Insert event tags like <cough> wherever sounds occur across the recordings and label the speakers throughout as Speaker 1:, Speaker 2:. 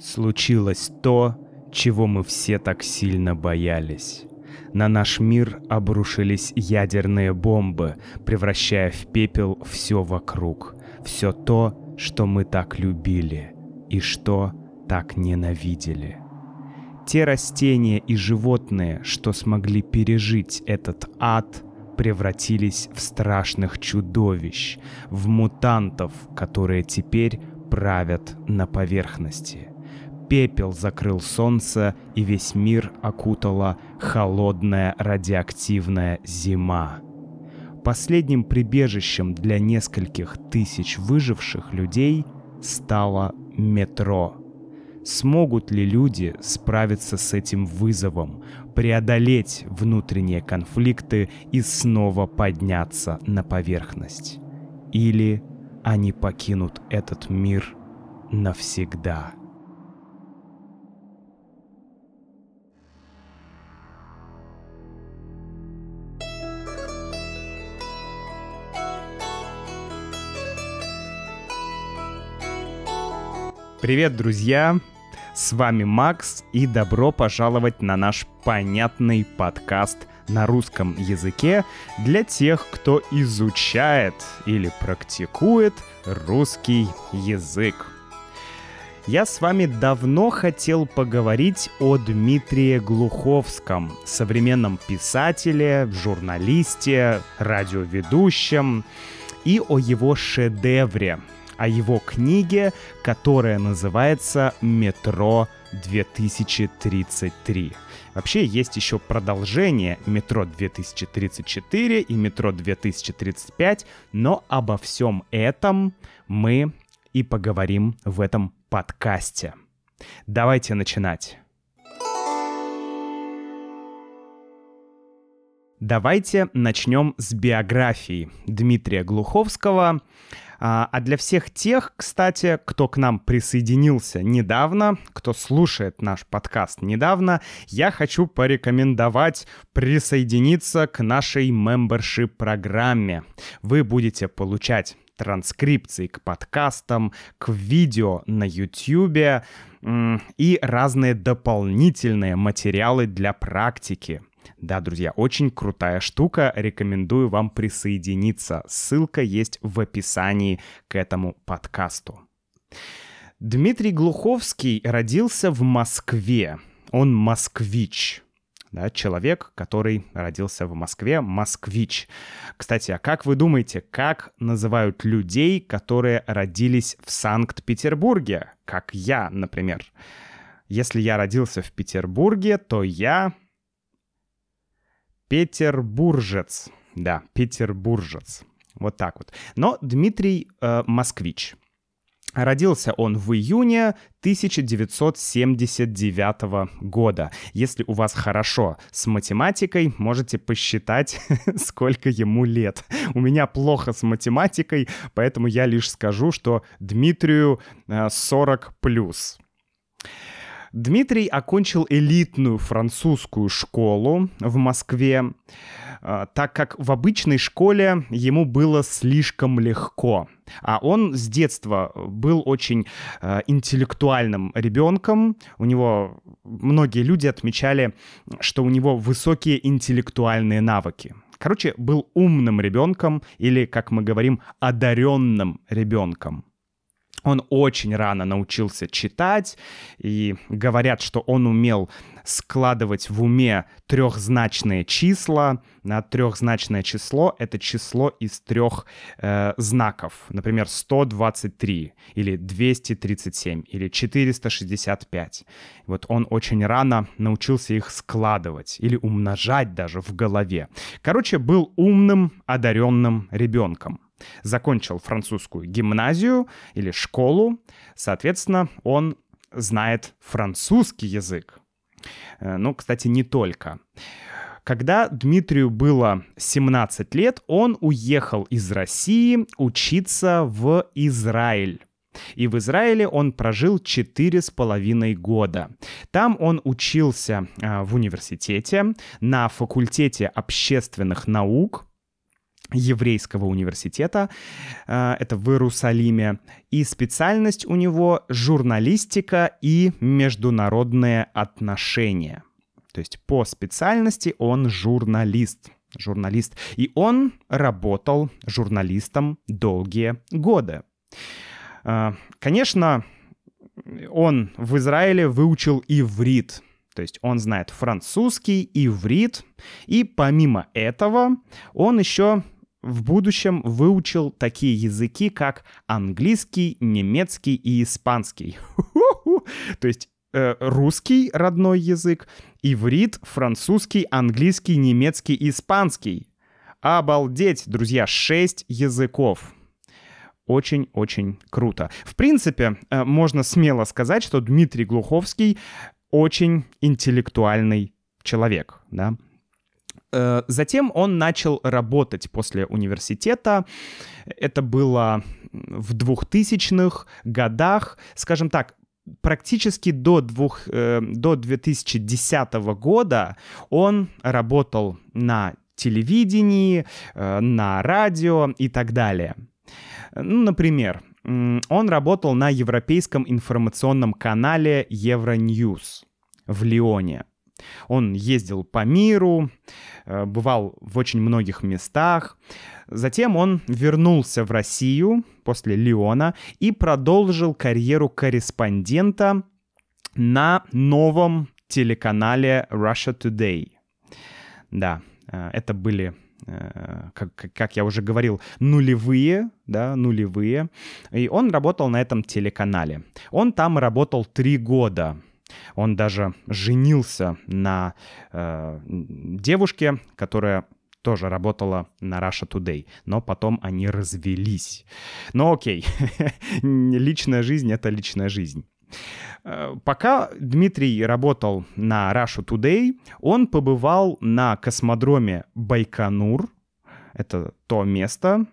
Speaker 1: Случилось то, чего мы все так сильно боялись. На наш мир обрушились ядерные бомбы, превращая в пепел все вокруг. Все то, что мы так любили и что так ненавидели. Те растения и животные, что смогли пережить этот ад, превратились в страшных чудовищ, в мутантов, которые теперь правят на поверхности пепел закрыл солнце, и весь мир окутала холодная радиоактивная зима. Последним прибежищем для нескольких тысяч выживших людей стало метро. Смогут ли люди справиться с этим вызовом, преодолеть внутренние конфликты и снова подняться на поверхность? Или они покинут этот мир навсегда? Привет, друзья! С вами Макс и добро пожаловать на наш понятный подкаст на русском языке для тех, кто изучает или практикует русский язык. Я с вами давно хотел поговорить о Дмитрии Глуховском, современном писателе, журналисте, радиоведущем, и о его шедевре о его книге, которая называется «Метро 2033». Вообще есть еще продолжение «Метро 2034» и «Метро 2035», но обо всем этом мы и поговорим в этом подкасте. Давайте начинать. Давайте начнем с биографии Дмитрия Глуховского. А, а для всех тех, кстати, кто к нам присоединился недавно, кто слушает наш подкаст недавно, я хочу порекомендовать присоединиться к нашей membership программе. Вы будете получать транскрипции к подкастам, к видео на YouTube и разные дополнительные материалы для практики. Да, друзья, очень крутая штука, рекомендую вам присоединиться. Ссылка есть в описании к этому подкасту. Дмитрий Глуховский родился в Москве. Он москвич. Да, человек, который родился в Москве, москвич. Кстати, а как вы думаете, как называют людей, которые родились в Санкт-Петербурге? Как я, например. Если я родился в Петербурге, то я Петербуржец. Да, петербуржец. Вот так вот. Но Дмитрий э, москвич. Родился он в июне 1979 года. Если у вас хорошо с математикой, можете посчитать, <laughs> сколько ему лет. У меня плохо с математикой, поэтому я лишь скажу, что Дмитрию 40 э, плюс. Дмитрий окончил элитную французскую школу в Москве, а, так как в обычной школе ему было слишком легко. А он с детства был очень э, интеллектуальным ребенком. У него многие люди отмечали, что у него высокие интеллектуальные навыки. Короче, был умным ребенком или, как мы говорим, одаренным ребенком. Он очень рано научился читать, и говорят, что он умел складывать в уме трехзначные числа. На трехзначное число — это число из трех э, знаков. Например, 123, или 237, или 465. Вот он очень рано научился их складывать или умножать даже в голове. Короче, был умным, одаренным ребенком закончил французскую гимназию или школу, соответственно, он знает французский язык. Э, ну, кстати, не только. Когда Дмитрию было 17 лет, он уехал из России учиться в Израиль. И в Израиле он прожил четыре с половиной года. Там он учился э, в университете на факультете общественных наук, еврейского университета, э, это в Иерусалиме, и специальность у него журналистика и международные отношения. То есть по специальности он журналист. Журналист. И он работал журналистом долгие годы. Э, конечно, он в Израиле выучил иврит, то есть он знает французский, иврит, и помимо этого он еще в будущем выучил такие языки, как английский, немецкий и испанский. То есть э, русский родной язык, иврит, французский, английский, немецкий, испанский. Обалдеть, друзья, шесть языков. Очень-очень круто. В принципе, э, можно смело сказать, что Дмитрий Глуховский очень интеллектуальный человек, да. Э, затем он начал работать после университета. Это было в 2000-х годах, скажем так, практически до, двух, э, до 2010 года он работал на телевидении, э, на радио и так далее. Ну, например, он работал на европейском информационном канале Евроньюз в Лионе. Он ездил по миру, э, бывал в очень многих местах. Затем он вернулся в Россию после Лиона и продолжил карьеру корреспондента на новом телеканале Russia Today. Да, э, это были э, как, как я уже говорил, нулевые, да, нулевые. И он работал на этом телеканале. Он там работал три года. Он даже женился на э, девушке, которая тоже работала на Russia Today, но потом они развелись. Но окей, <laughs> личная жизнь — это личная жизнь. Э, пока Дмитрий работал на Russia Today, он побывал на космодроме Байконур. Это то место,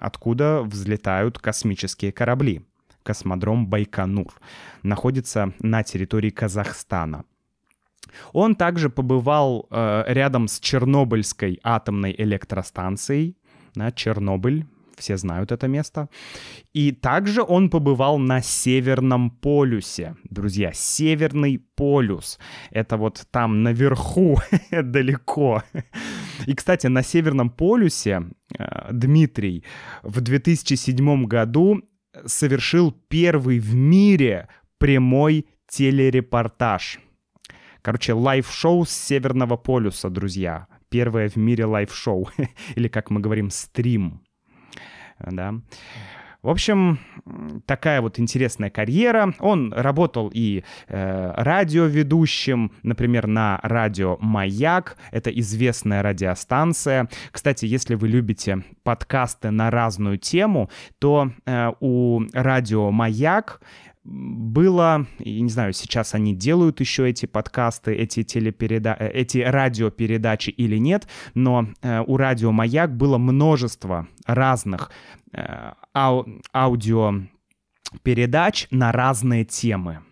Speaker 1: откуда взлетают космические корабли космодром Байконур. Находится на территории Казахстана. Он также побывал э, рядом с Чернобыльской атомной электростанцией, на Чернобыль, все знают это место. И также он побывал на Северном полюсе. Друзья, Северный полюс. Это вот там наверху, <laughs> далеко. И, кстати, на Северном полюсе э, Дмитрий в 2007 году совершил первый в мире прямой телерепортаж. Короче, live-шоу с Северного полюса, друзья. Первое в мире live-шоу. <laughs> Или, как мы говорим, стрим. Да. В общем, такая вот интересная карьера. Он работал и э, радиоведущим, например, на радио «Маяк». Это известная радиостанция. Кстати, если вы любите подкасты на разную тему, то э, у радио «Маяк» было, я не знаю, сейчас они делают еще эти подкасты, эти телепереда... Э, эти радиопередачи или нет, но э, у радио «Маяк» было множество разных э, ау... аудиопередач на разные темы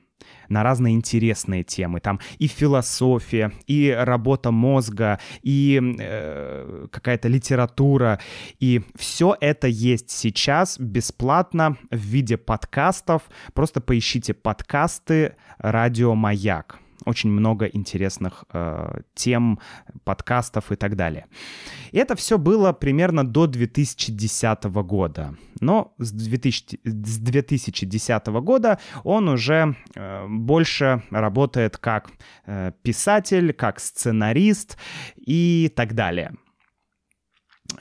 Speaker 1: на разные интересные темы. Там и философия, и работа мозга, и э, какая-то литература. И все это есть сейчас бесплатно в виде подкастов. Просто поищите подкасты «Радио Маяк» очень много интересных э, тем, подкастов и так далее. И это все было примерно до 2010 года. Но с, 2000, с 2010 года он уже э, больше работает как э, писатель, как сценарист и так далее.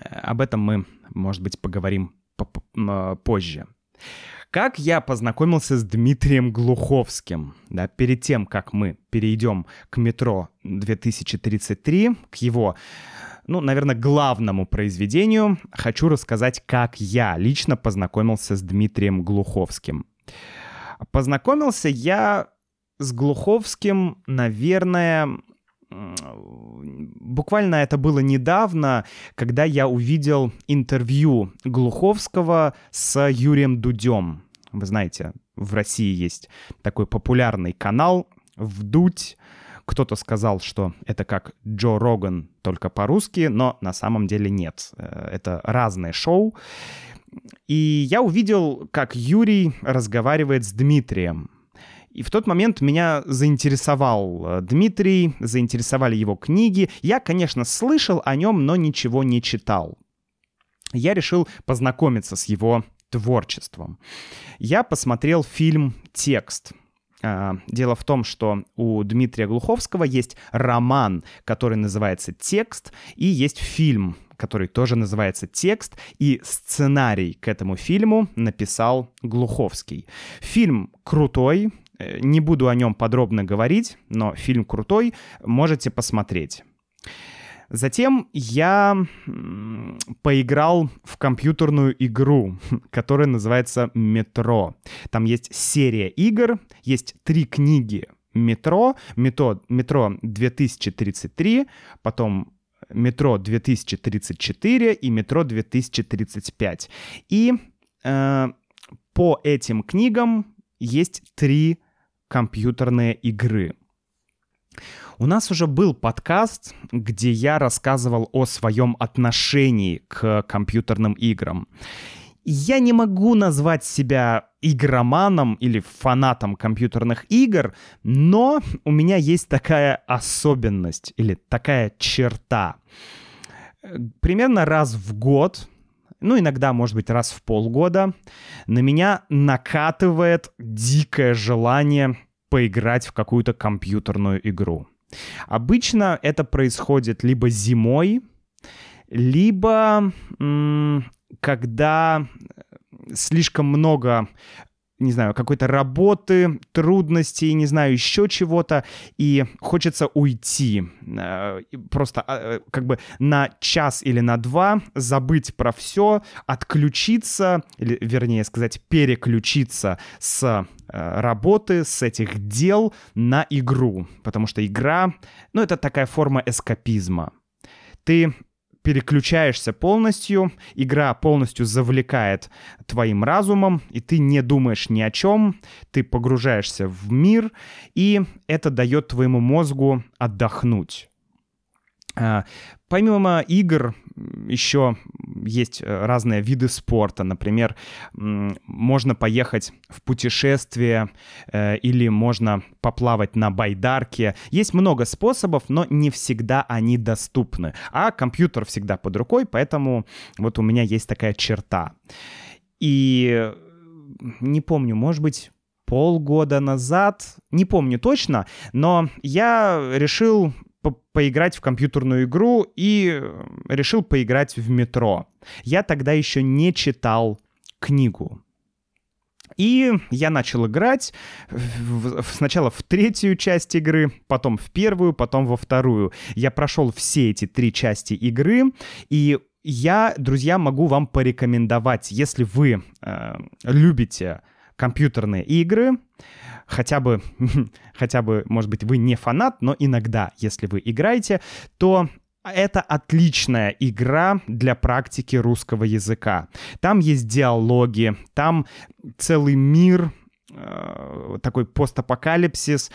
Speaker 1: Об этом мы, может быть, поговорим позже. Как я познакомился с Дмитрием Глуховским? Да, перед тем, как мы перейдем к метро 2033, к его ну, наверное, главному произведению, хочу рассказать, как я лично познакомился с Дмитрием Глуховским. Познакомился я с Глуховским, наверное, буквально это было недавно, когда я увидел интервью Глуховского с Юрием Дудем. Вы знаете, в России есть такой популярный канал «Вдуть», Кто-то сказал, что это как Джо Роган, только по-русски, но на самом деле нет. Э, это разное шоу. И я увидел, как Юрий разговаривает с Дмитрием. И в тот момент меня заинтересовал э, Дмитрий, заинтересовали его книги. Я, конечно, слышал о нем, но ничего не читал. Я решил познакомиться с его творчеством. Я посмотрел фильм «Текст». А, дело в том, что у Дмитрия Глуховского есть роман, который называется «Текст», и есть фильм, который тоже называется «Текст», и сценарий к этому фильму написал Глуховский. Фильм крутой, Э, не буду о нем подробно говорить, но фильм крутой, можете посмотреть. Затем я поиграл в компьютерную игру, <laughs> которая называется «Метро». Там есть серия игр, есть три книги «Метро», «Метро», «Метро 2033», потом «Метро 2034» и «Метро 2035». И э, по этим книгам есть три компьютерные игры. У нас уже был подкаст, где я рассказывал о своем отношении к компьютерным играм. Я не могу назвать себя игроманом или фанатом компьютерных игр, но у меня есть такая особенность или такая черта. Примерно раз в год ну, иногда, может быть, раз в полгода, на меня накатывает дикое желание поиграть в какую-то компьютерную игру. Обычно это происходит либо зимой, либо когда слишком много не знаю, какой-то работы, трудностей, не знаю, еще чего-то, и хочется уйти. Э, просто а, э, как бы на час или на два забыть про все, отключиться, или, вернее сказать, переключиться с э, работы, с этих дел на игру. Потому что игра, ну, это такая форма эскапизма. Ты переключаешься полностью, игра полностью завлекает твоим разумом, и ты не думаешь ни о чем, ты погружаешься в мир, и это дает твоему мозгу отдохнуть. А, помимо игр еще есть э, разные виды спорта. Например, можно поехать в путешествие э, или можно поплавать на байдарке. Есть много способов, но не всегда они доступны. А компьютер всегда под рукой, поэтому вот у меня есть такая черта. И не помню, может быть, полгода назад, не помню точно, но я решил по поиграть в компьютерную игру и решил поиграть в метро. Я тогда еще не читал книгу. И я начал играть в, в, сначала в третью часть игры, потом в первую, потом во вторую. Я прошел все эти три части игры, и я, друзья, могу вам порекомендовать, если вы э, любите компьютерные игры, хотя бы, <laughs> хотя бы, может быть, вы не фанат, но иногда, если вы играете, то это отличная игра для практики русского языка. Там есть диалоги, там целый мир, э, такой постапокалипсис,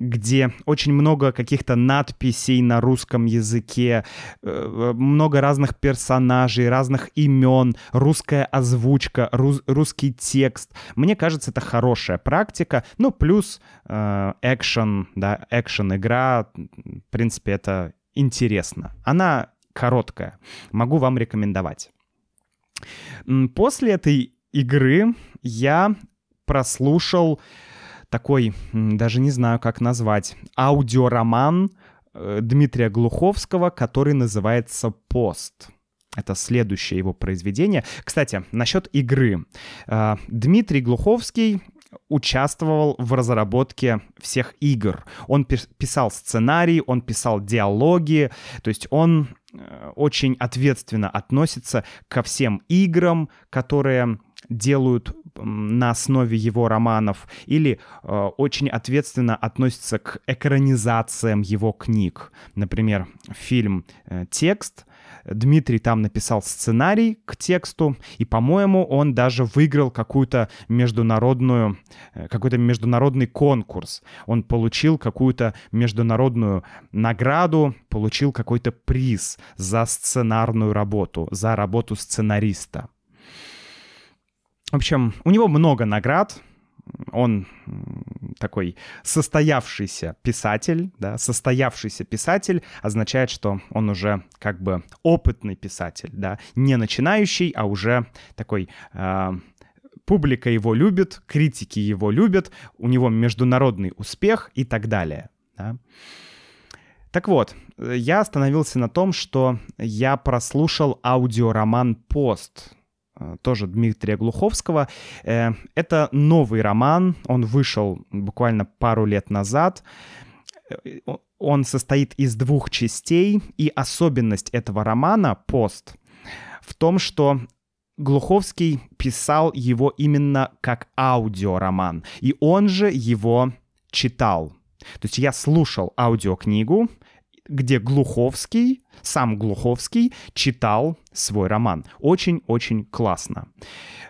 Speaker 1: где очень много каких-то надписей на русском языке, э, много разных персонажей, разных имен, русская озвучка, рус, русский текст. Мне кажется, это хорошая практика. Ну, плюс э, экшен, да, экшен-игра, в принципе, это интересно. Она короткая. Могу вам рекомендовать. После этой игры я прослушал такой, даже не знаю, как назвать, аудиороман э, Дмитрия Глуховского, который называется «Пост». Это следующее его произведение. Кстати, насчет игры. Э, Дмитрий Глуховский участвовал в разработке всех игр. Он писал сценарий, он писал диалоги, то есть он э, очень ответственно относится ко всем играм, которые делают на основе его романов, или э, очень ответственно относится к экранизациям его книг. Например, фильм э, «Текст», Дмитрий там написал сценарий к тексту, и, по-моему, он даже выиграл какую-то международную, э, какой-то международный конкурс. Он получил какую-то международную награду, получил какой-то приз за сценарную работу, за работу сценариста. В общем, у него много наград, он такой состоявшийся писатель, да, состоявшийся писатель означает, что он уже как бы опытный писатель, да, не начинающий, а уже такой э, публика его любит, критики его любят, у него международный успех и так далее. Да. Так вот, я остановился на том, что я прослушал аудиороман «Пост», тоже Дмитрия Глуховского. Э, это новый роман, он вышел буквально пару лет назад. Э, он состоит из двух частей, и особенность этого романа «Пост» в том, что Глуховский писал его именно как аудиороман, и он же его читал. То есть я слушал аудиокнигу, где Глуховский, сам Глуховский, читал свой роман. Очень-очень классно.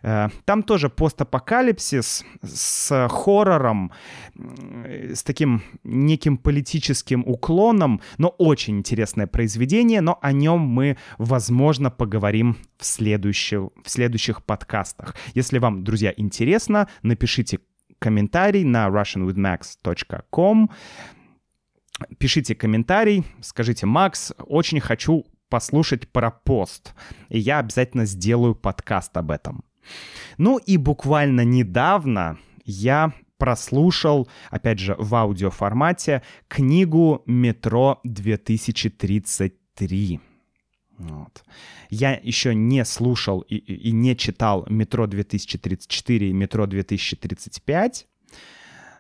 Speaker 1: Э, там тоже постапокалипсис с хоррором, с таким неким политическим уклоном, но очень интересное произведение, но о нем мы, возможно, поговорим в, следующих, в следующих подкастах. Если вам, друзья, интересно, напишите комментарий на russianwithmax.com пишите комментарий, скажите, Макс, очень хочу послушать про пост, и я обязательно сделаю подкаст об этом. Ну и буквально недавно я прослушал, опять же, в аудиоформате книгу «Метро 2033». Вот. Я еще не слушал и, и не читал «Метро 2034» и «Метро 2035»,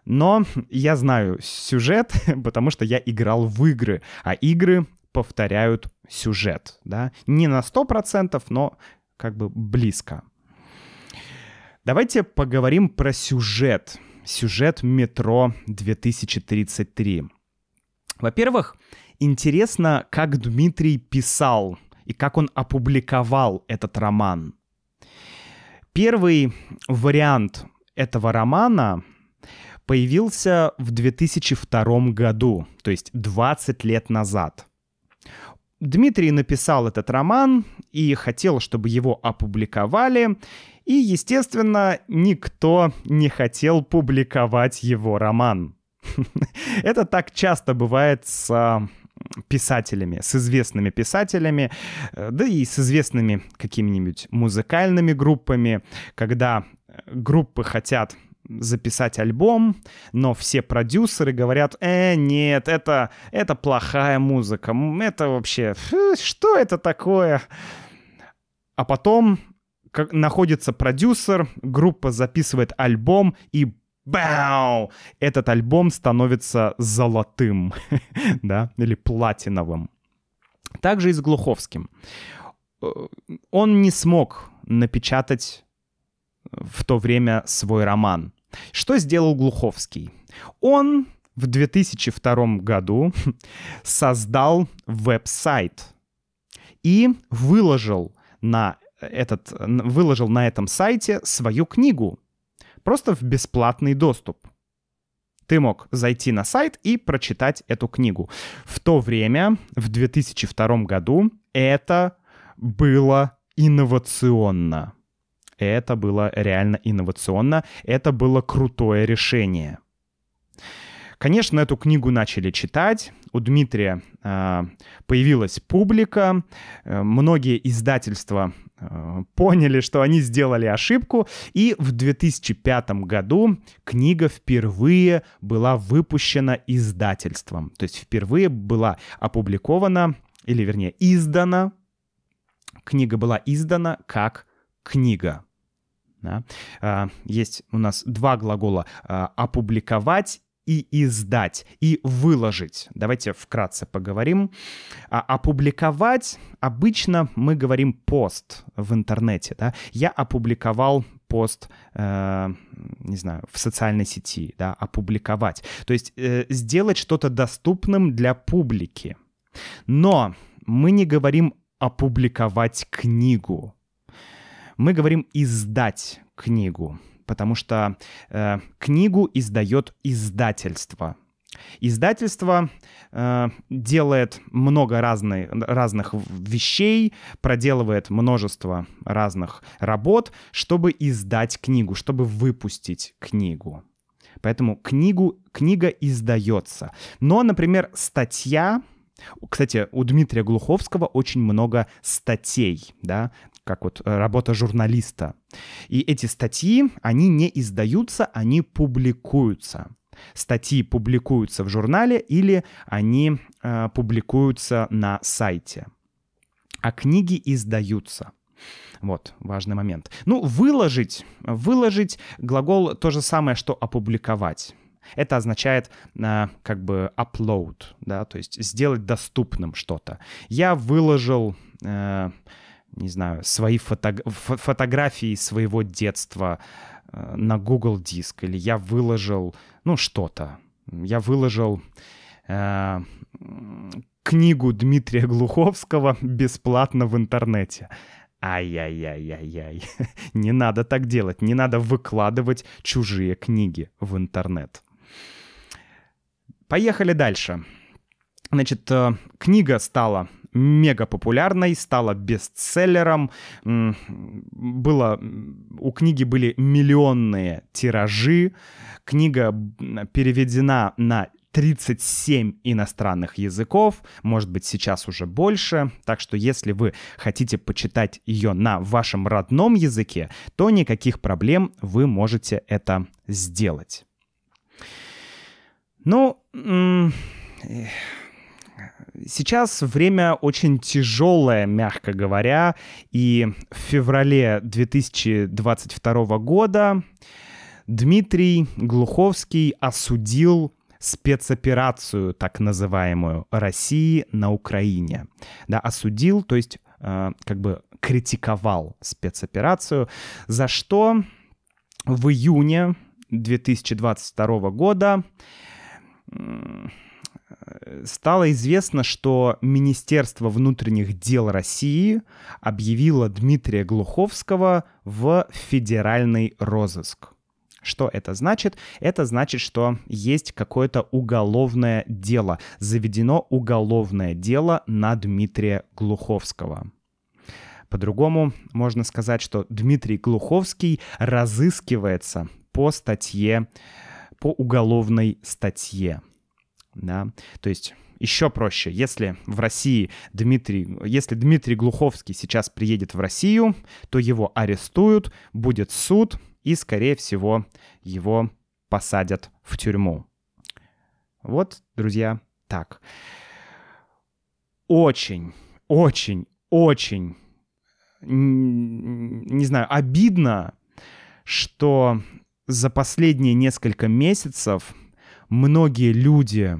Speaker 1: но я знаю сюжет, <laughs> потому что я играл в игры, а игры повторяют сюжет, да, не на 100%, но как бы близко. Давайте поговорим про сюжет. Сюжет «Метро 2033». Во-первых, интересно, как Дмитрий писал и как он опубликовал этот роман. Первый вариант этого романа появился в 2002 году, то есть 20 лет назад. Дмитрий написал этот роман и хотел, чтобы его опубликовали, и, естественно, никто не хотел публиковать его роман. <laughs> Это так часто бывает с а, писателями, с известными писателями, э, да и с известными какими-нибудь музыкальными группами, когда группы хотят записать альбом, но все продюсеры говорят, э, нет, это, это плохая музыка, это вообще, что это такое? А потом как, находится продюсер, группа записывает альбом и бау! Этот альбом становится золотым, <laughs> да, или платиновым. Также и с Глуховским. Э, он не смог напечатать в то время свой роман. Что сделал Глуховский? Он в 2002 году <laughs> создал веб-сайт и выложил на, этот, выложил на этом сайте свою книгу. Просто в бесплатный доступ. Ты мог зайти на сайт и прочитать эту книгу. В то время, в 2002 году, это было инновационно. Это было реально инновационно, это было крутое решение. Конечно, эту книгу начали читать, у Дмитрия э, появилась публика, э, многие издательства э, поняли, что они сделали ошибку, и в 2005 году книга впервые была выпущена издательством, то есть впервые была опубликована, или вернее издана, книга была издана как книга. Да? А, есть у нас два глагола а, «опубликовать» и издать, и выложить. Давайте вкратце поговорим. А, опубликовать обычно мы говорим пост в интернете. Да? Я опубликовал пост, э, не знаю, в социальной сети, да, опубликовать. То есть э, сделать что-то доступным для публики. Но мы не говорим опубликовать книгу. Мы говорим издать книгу, потому что э, книгу издает издательство. Издательство э, делает много разной, разных вещей, проделывает множество разных работ, чтобы издать книгу, чтобы выпустить книгу. Поэтому книгу, книга издается. Но, например, статья кстати, у Дмитрия Глуховского очень много статей, да, как вот э, работа журналиста. И эти статьи, они не издаются, они публикуются. Статьи публикуются в журнале или они э, публикуются на сайте. А книги издаются. Вот, важный момент. Ну, выложить. Выложить глагол то же самое, что опубликовать. Это означает э, как бы upload, да, то есть сделать доступным что-то. Я выложил, э, не знаю, свои фото фотографии своего детства э, на Google Диск, или я выложил, ну, что-то. Я выложил э, книгу Дмитрия Глуховского бесплатно в интернете. Ай-яй-яй-яй-яй. <laughs> Не надо так делать. Не надо выкладывать чужие книги в интернет. Поехали дальше. Значит, э, книга стала мега популярной, стала бестселлером. Было, у книги были миллионные тиражи. Книга переведена на 37 иностранных языков, может быть, сейчас уже больше. Так что если вы хотите почитать ее на вашем родном языке, то никаких проблем вы можете это сделать. Ну, сейчас время очень тяжелое, мягко говоря, и в феврале 2022 года Дмитрий Глуховский осудил спецоперацию, так называемую, России на Украине. Да, осудил, то есть э, как бы критиковал спецоперацию, за что в июне 2022 года стало известно, что Министерство внутренних дел России объявило Дмитрия Глуховского в федеральный розыск. Что это значит? Это значит, что есть какое-то уголовное дело. Заведено уголовное дело на Дмитрия Глуховского. По-другому можно сказать, что Дмитрий Глуховский разыскивается по статье по уголовной статье. Да? То есть еще проще, если в России Дмитрий, если Дмитрий Глуховский сейчас приедет в Россию, то его арестуют, будет суд, и, скорее всего, его посадят в тюрьму. Вот, друзья, так. Очень, очень, очень, не знаю, обидно, что за последние несколько месяцев многие люди,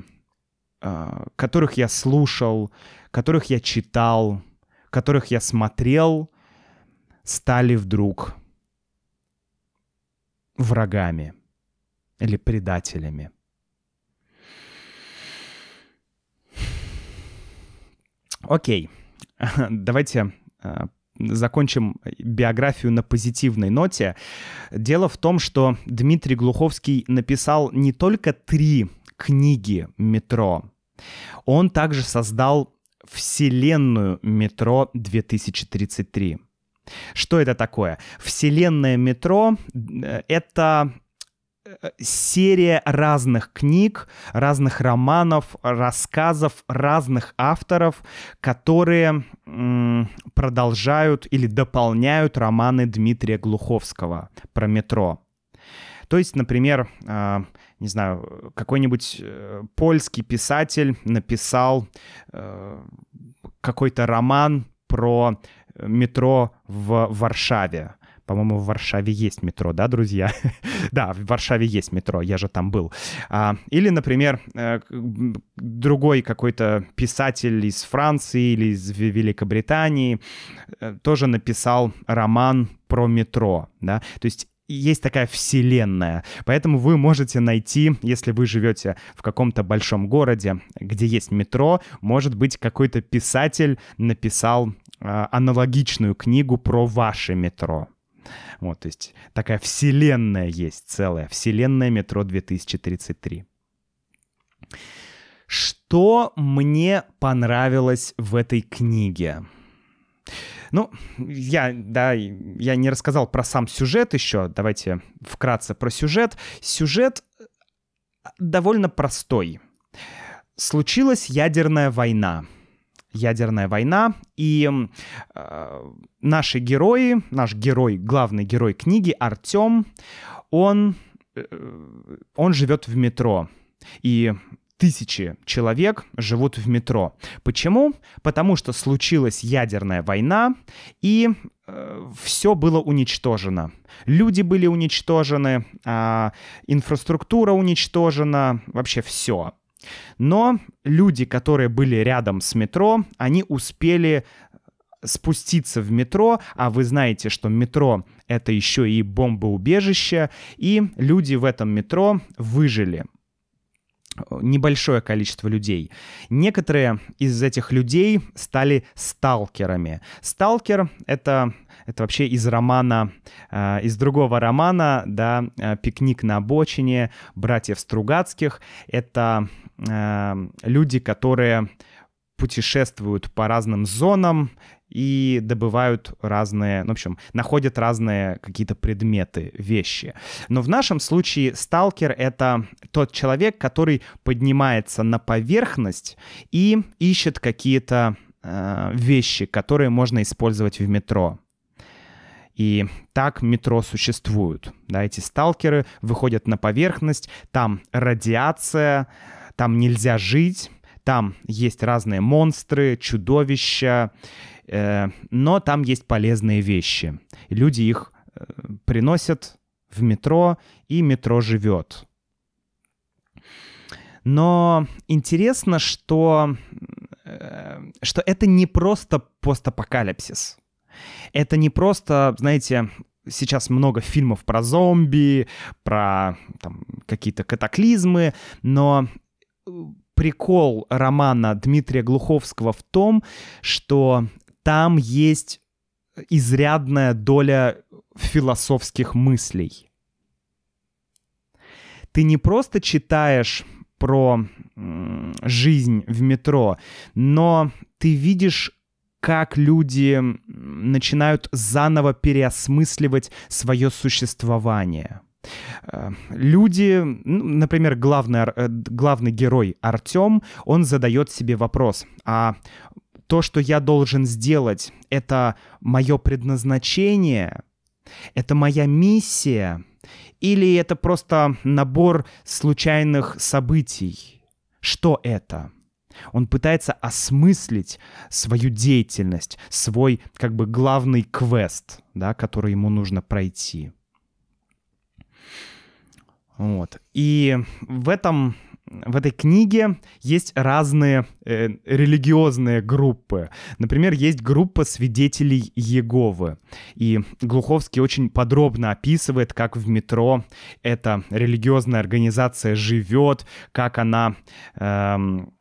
Speaker 1: а, которых я слушал, которых я читал, которых я смотрел, стали вдруг врагами или предателями. Окей, <laughs> давайте а, закончим биографию на позитивной ноте. Дело в том, что Дмитрий Глуховский написал не только три книги «Метро», он также создал вселенную «Метро 2033». Что это такое? Вселенная «Метро» — это серия разных книг, разных романов, рассказов разных авторов, которые продолжают или дополняют романы Дмитрия Глуховского про метро. То есть, например, э, не знаю, какой-нибудь э, польский писатель написал э, какой-то роман про метро в Варшаве. По-моему, в Варшаве есть метро, да, друзья? <laughs> да, в Варшаве есть метро, я же там был. А, или, например, э, другой какой-то писатель из Франции или из Великобритании э, тоже написал роман про метро, да, то есть есть такая вселенная. Поэтому вы можете найти, если вы живете в каком-то большом городе, где есть метро, может быть, какой-то писатель написал э, аналогичную книгу про ваше метро. Вот, то есть такая вселенная есть целая, вселенная метро 2033. Что мне понравилось в этой книге? Ну, я, да, я не рассказал про сам сюжет еще. Давайте вкратце про сюжет. Сюжет э, довольно простой. Случилась ядерная война. Ядерная война, и э, наши герои, наш герой, главный герой книги Артем, он, э, он живет в метро. И тысячи человек живут в метро. Почему? Потому что случилась ядерная война, и э, все было уничтожено. Люди были уничтожены, э, инфраструктура уничтожена, вообще все. Но люди, которые были рядом с метро, они успели спуститься в метро, а вы знаете, что метро — это еще и бомбоубежище, и люди в этом метро выжили небольшое количество людей. Некоторые из этих людей стали сталкерами. Сталкер — это это вообще из романа, э, из другого романа, да, э, «Пикник на обочине» братьев Стругацких. Это э, люди, которые путешествуют по разным зонам и добывают разные, ну, в общем, находят разные какие-то предметы, вещи. Но в нашем случае сталкер — это тот человек, который поднимается на поверхность и ищет какие-то э, вещи, которые можно использовать в метро. И так метро существуют. Да, эти сталкеры выходят на поверхность, там радиация, там нельзя жить, там есть разные монстры, чудовища, Э, но там есть полезные вещи. Люди их э, приносят в метро, и метро живет. Но интересно, что, э, что это не просто постапокалипсис. Это не просто, знаете, сейчас много фильмов про зомби, про там, какие-то катаклизмы, но прикол романа Дмитрия Глуховского в том, что там есть изрядная доля философских мыслей. Ты не просто читаешь про жизнь в метро, но ты видишь, как люди начинают заново переосмысливать свое существование. Э, люди, например, главный, э, главный герой Артем, он задает себе вопрос, а то, что я должен сделать, это мое предназначение, это моя миссия, или это просто набор случайных событий? Что это? Он пытается осмыслить свою деятельность, свой как бы главный квест, да, который ему нужно пройти. Вот. И в этом в этой книге есть разные э, религиозные группы. Например, есть группа свидетелей Еговы. И Глуховский очень подробно описывает, как в метро эта религиозная организация живет, как она... Эм,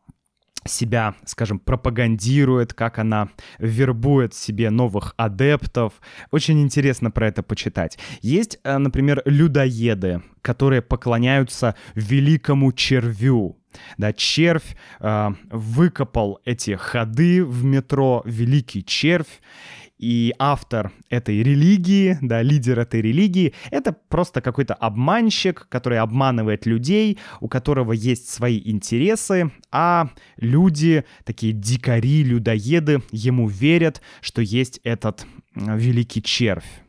Speaker 1: себя, скажем, пропагандирует, как она вербует себе новых адептов. Очень интересно про это почитать. Есть, э, например, людоеды, которые поклоняются великому червю. Да, червь э, выкопал эти ходы в метро, великий червь, и автор этой религии, да, лидер этой религии, это просто какой-то обманщик, который обманывает людей, у которого есть свои интересы, а люди, такие дикари, людоеды, ему верят, что есть этот великий червь.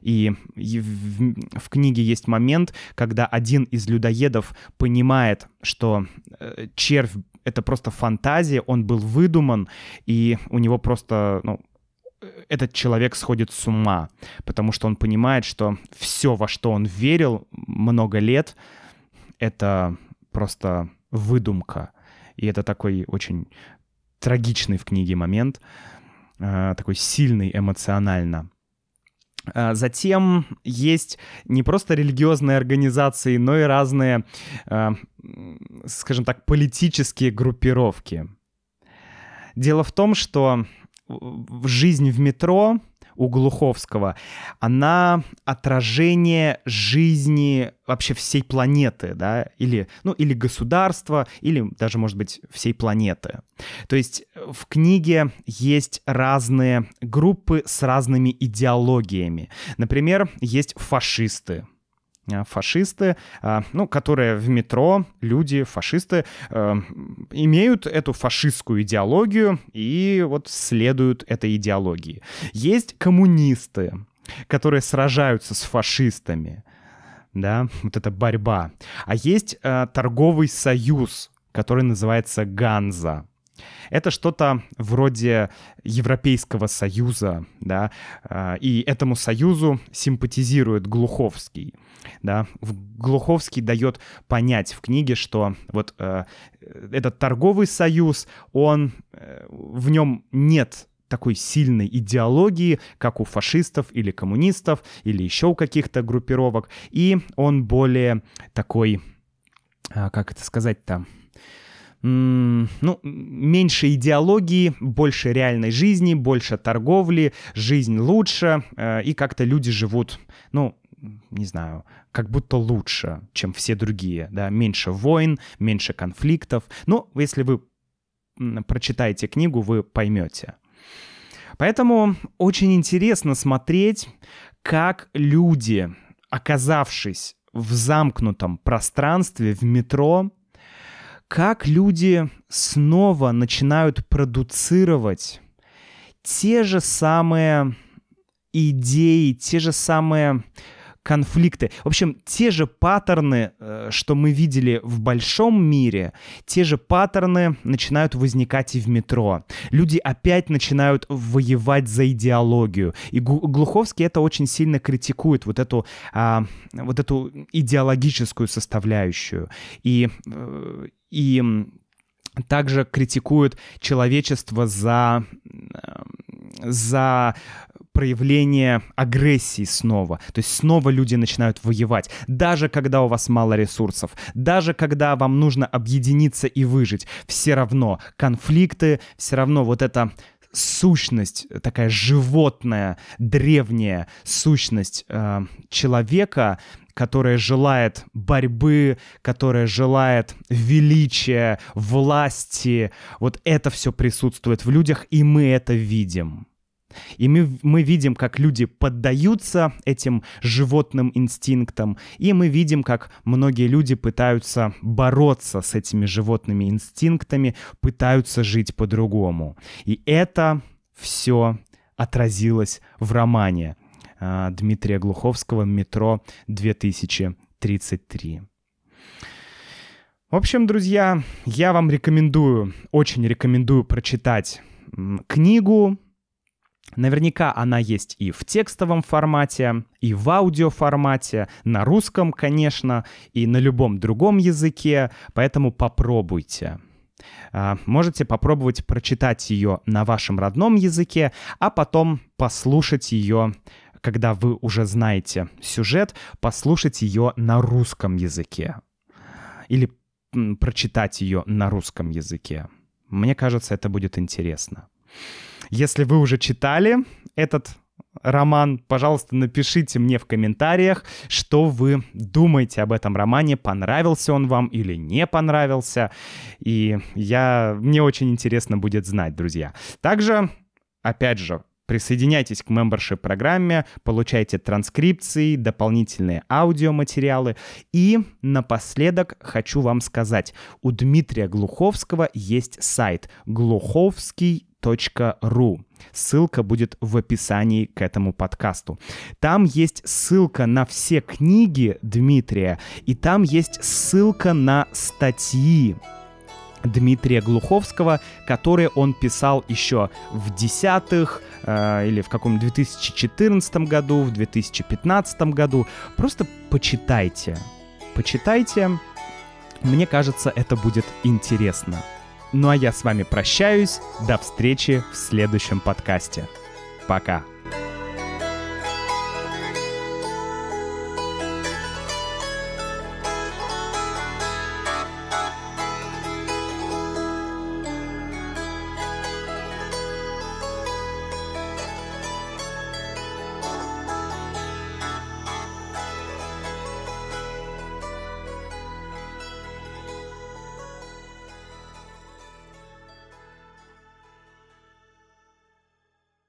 Speaker 1: И в, в книге есть момент, когда один из людоедов понимает, что э, червь это просто фантазия, он был выдуман, и у него просто, ну, этот человек сходит с ума, потому что он понимает, что все, во что он верил много лет, это просто выдумка. И это такой очень трагичный в книге момент, э, такой сильный эмоционально. Э, затем есть не просто религиозные организации, но и разные, э, скажем так, политические группировки. Дело в том, что жизнь в метро у Глуховского, она отражение жизни вообще всей планеты, да, или, ну, или государства, или даже, может быть, всей планеты. То есть в книге есть разные группы с разными идеологиями. Например, есть фашисты, фашисты, а, ну, которые в метро, люди, фашисты, э, имеют эту фашистскую идеологию и вот следуют этой идеологии. Есть коммунисты, которые сражаются с фашистами, да, вот эта борьба. А есть э, торговый союз, который называется Ганза. Это что-то вроде Европейского союза, да, и этому союзу симпатизирует Глуховский, да. Глуховский дает понять в книге, что вот э, этот торговый союз, он, э, в нем нет такой сильной идеологии, как у фашистов или коммунистов, или еще у каких-то группировок, и он более такой, а, как это сказать-то, ну, меньше идеологии, больше реальной жизни, больше торговли, жизнь лучше, э, и как-то люди живут, ну, не знаю, как будто лучше, чем все другие, да, меньше войн, меньше конфликтов. Ну, если вы прочитаете книгу, вы поймете. Поэтому очень интересно смотреть, как люди, оказавшись в замкнутом пространстве, в метро, как люди снова начинают продуцировать те же самые идеи, те же самые конфликты. В общем, те же паттерны, э, что мы видели в большом мире, те же паттерны начинают возникать и в метро. Люди опять начинают воевать за идеологию. И Глуховский это очень сильно критикует, вот эту, а, вот эту идеологическую составляющую. И, э, и также критикуют человечество за, за проявление агрессии снова. То есть снова люди начинают воевать. Даже когда у вас мало ресурсов, даже когда вам нужно объединиться и выжить, все равно конфликты, все равно вот эта сущность, такая животная, древняя сущность э, человека, которая желает борьбы, которая желает величия, власти, вот это все присутствует в людях, и мы это видим. И мы, мы видим, как люди поддаются этим животным инстинктам, и мы видим, как многие люди пытаются бороться с этими животными инстинктами, пытаются жить по-другому. И это все отразилось в романе э, Дмитрия Глуховского «Метро 2033». В общем, друзья, я вам рекомендую, очень рекомендую прочитать книгу Наверняка она есть и в текстовом формате, и в аудиоформате, на русском, конечно, и на любом другом языке, поэтому попробуйте. А, можете попробовать прочитать ее на вашем родном языке, а потом послушать ее, когда вы уже знаете сюжет, послушать ее на русском языке. Или прочитать ее на русском языке. Мне кажется, это будет интересно. Если вы уже читали этот роман, пожалуйста, напишите мне в комментариях, что вы думаете об этом романе, понравился он вам или не понравился. И я, мне очень интересно будет знать, друзья. Также, опять же, Присоединяйтесь к membership программе, получайте транскрипции, дополнительные аудиоматериалы. И напоследок хочу вам сказать, у Дмитрия Глуховского есть сайт глуховский ру. Ссылка будет в описании к этому подкасту. Там есть ссылка на все книги Дмитрия, и там есть ссылка на статьи Дмитрия Глуховского, которые он писал еще в десятых э, или в каком 2014 году, в 2015 году. Просто почитайте. Почитайте. Мне кажется, это будет интересно. Ну а я с вами прощаюсь. До встречи в следующем подкасте. Пока.